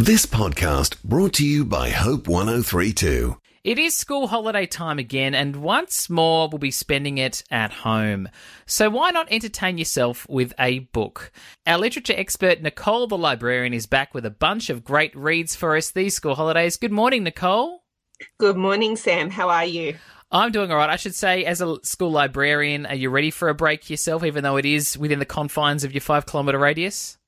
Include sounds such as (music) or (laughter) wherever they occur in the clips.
This podcast brought to you by Hope 1032. It is school holiday time again, and once more we'll be spending it at home. So why not entertain yourself with a book? Our literature expert Nicole the librarian is back with a bunch of great reads for us these school holidays. Good morning, Nicole. Good morning, Sam. How are you? I'm doing all right. I should say, as a school librarian, are you ready for a break yourself, even though it is within the confines of your five kilometre radius?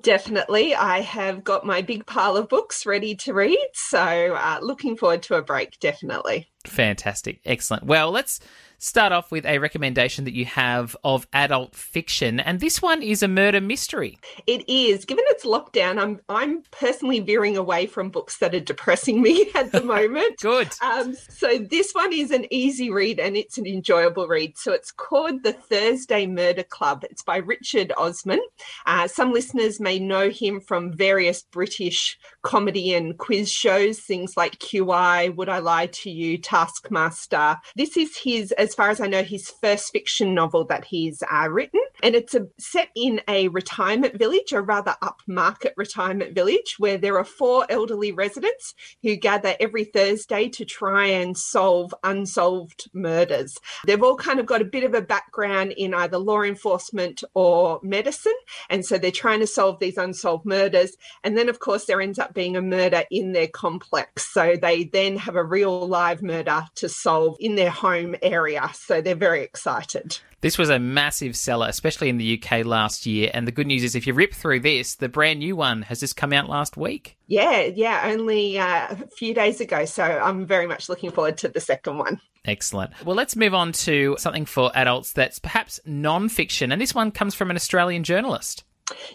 Definitely. I have got my big pile of books ready to read. So, uh, looking forward to a break, definitely. Fantastic. Excellent. Well, let's start off with a recommendation that you have of adult fiction, and this one is a murder mystery. It is. Given it's lockdown, I'm I'm personally veering away from books that are depressing me (laughs) at the moment. (laughs) Good. Um, so this one is an easy read and it's an enjoyable read. So it's called The Thursday Murder Club. It's by Richard Osman. Uh, some listeners may know him from various British comedy and quiz shows, things like QI, Would I Lie to You, Taskmaster. This is his as far as I know, his first fiction novel that he's uh, written. And it's a, set in a retirement village, a rather upmarket retirement village, where there are four elderly residents who gather every Thursday to try and solve unsolved murders. They've all kind of got a bit of a background in either law enforcement or medicine. And so they're trying to solve these unsolved murders. And then, of course, there ends up being a murder in their complex. So they then have a real live murder to solve in their home area area. So they're very excited. This was a massive seller, especially in the UK last year. And the good news is, if you rip through this, the brand new one has just come out last week. Yeah, yeah, only uh, a few days ago. So I'm very much looking forward to the second one. Excellent. Well, let's move on to something for adults that's perhaps non fiction. And this one comes from an Australian journalist.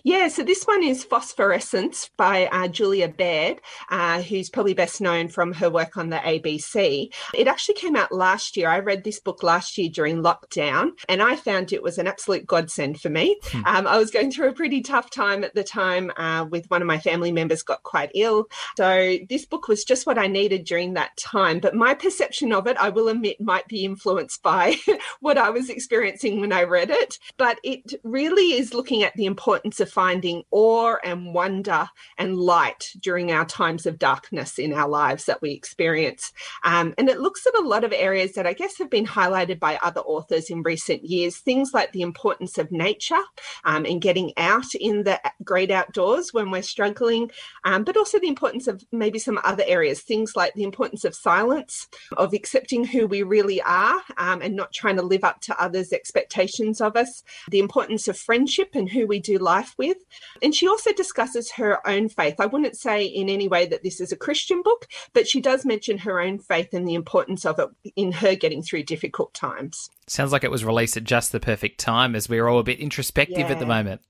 Yeah, so this one is Phosphorescence by uh, Julia Baird, uh, who's probably best known from her work on the ABC. It actually came out last year. I read this book last year during lockdown, and I found it was an absolute godsend for me. Hmm. Um, I was going through a pretty tough time at the time uh, with one of my family members got quite ill. So this book was just what I needed during that time. But my perception of it, I will admit, might be influenced by (laughs) what I was experiencing when I read it. But it really is looking at the importance importance of finding awe and wonder and light during our times of darkness in our lives that we experience. Um, and it looks at a lot of areas that I guess have been highlighted by other authors in recent years, things like the importance of nature um, and getting out in the great outdoors when we're struggling, um, but also the importance of maybe some other areas, things like the importance of silence, of accepting who we really are um, and not trying to live up to others' expectations of us, the importance of friendship and who we do life with. And she also discusses her own faith. I wouldn't say in any way that this is a Christian book, but she does mention her own faith and the importance of it in her getting through difficult times. Sounds like it was released at just the perfect time as we're all a bit introspective yeah. at the moment.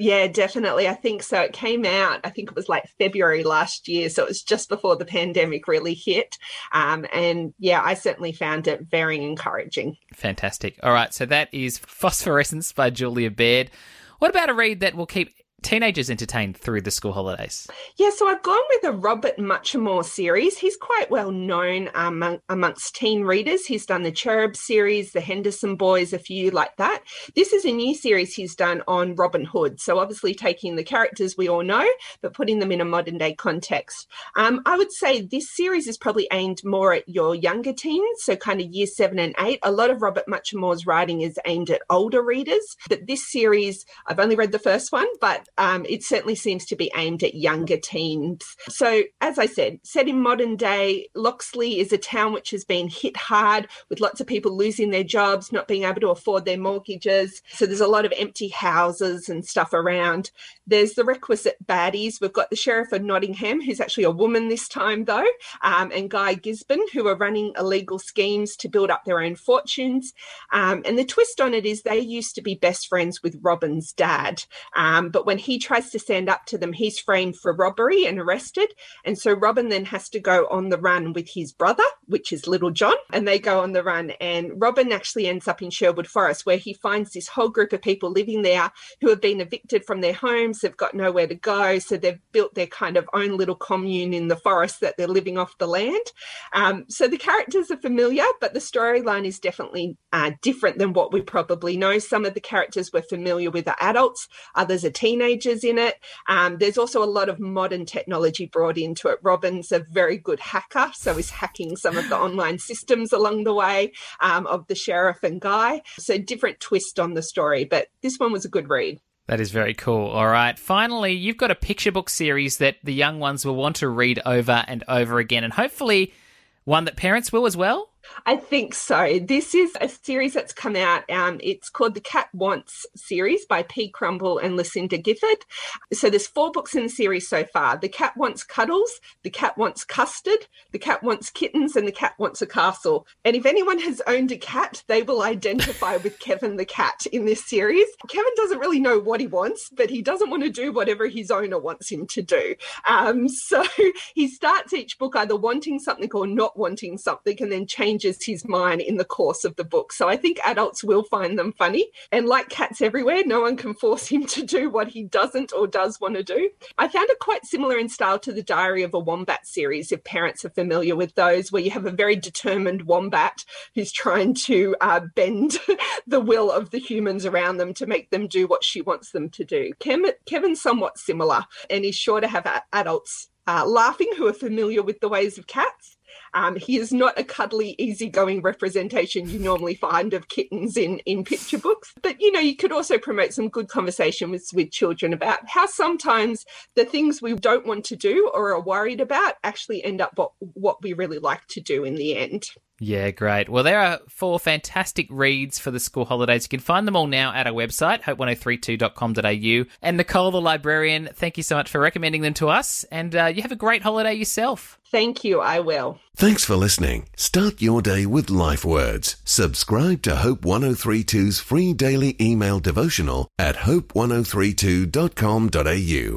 Yeah, definitely. I think so. It came out, I think it was like February last year. So it was just before the pandemic really hit. Um, and yeah, I certainly found it very encouraging. Fantastic. All right. So that is Phosphorescence by Julia Baird. What about a read that will keep teenagers entertained through the school holidays? Yeah, so I've gone with a Robert Muchamore series. He's quite well known um, amongst teen readers. He's done the Cherub series, the Henderson Boys, a few like that. This is a new series he's done on Robin Hood. So obviously taking the characters we all know, but putting them in a modern day context. Um, I would say this series is probably aimed more at your younger teens, so kind of year seven and eight. A lot of Robert Muchamore's writing is aimed at older readers, but this series, I've only read the first one, but um, it certainly seems to be aimed at younger teens. So, as I said, set in modern day, Loxley is a town which has been hit hard with lots of people losing their jobs, not being able to afford their mortgages. So, there's a lot of empty houses and stuff around. There's the requisite baddies. We've got the Sheriff of Nottingham, who's actually a woman this time, though, um, and Guy Gisborne, who are running illegal schemes to build up their own fortunes. Um, and the twist on it is they used to be best friends with Robin's dad. Um, but when when he tries to stand up to them, he's framed for robbery and arrested. And so Robin then has to go on the run with his brother, which is Little John, and they go on the run. And Robin actually ends up in Sherwood Forest, where he finds this whole group of people living there who have been evicted from their homes. They've got nowhere to go. So they've built their kind of own little commune in the forest that they're living off the land. Um, so the characters are familiar, but the storyline is definitely uh, different than what we probably know. Some of the characters we're familiar with are adults, others are teenagers in it. Um, there's also a lot of modern technology brought into it. Robin's a very good hacker, so he's hacking some of the (laughs) online systems along the way um, of the sheriff and Guy. So different twist on the story, but this one was a good read. That is very cool. All right. Finally, you've got a picture book series that the young ones will want to read over and over again, and hopefully one that parents will as well. I think so. This is a series that's come out. Um, it's called the Cat Wants series by P. Crumble and Lucinda Gifford. So there's four books in the series so far. The cat wants cuddles, the cat wants custard, the cat wants kittens, and the cat wants a castle. And if anyone has owned a cat, they will identify with (laughs) Kevin the cat in this series. Kevin doesn't really know what he wants, but he doesn't want to do whatever his owner wants him to do. Um, (laughs) so he starts each book either wanting something or not wanting something, and then changes changes his mind in the course of the book. So I think adults will find them funny. And like cats everywhere, no one can force him to do what he doesn't or does want to do. I found it quite similar in style to the Diary of a Wombat series, if parents are familiar with those, where you have a very determined wombat who's trying to uh, bend (laughs) the will of the humans around them to make them do what she wants them to do. Kevin's somewhat similar, and he's sure to have adults uh, laughing who are familiar with the ways of cats. Um, he is not a cuddly, easygoing representation you normally find of kittens in, in picture books. But, you know, you could also promote some good conversation with, with children about how sometimes the things we don't want to do or are worried about actually end up what, what we really like to do in the end. Yeah, great. Well, there are four fantastic reads for the school holidays. You can find them all now at our website, hope1032.com.au. And Nicole, the librarian, thank you so much for recommending them to us. And uh, you have a great holiday yourself. Thank you. I will. Thanks for listening. Start your day with life words. Subscribe to Hope 1032's free daily email devotional at hope1032.com.au.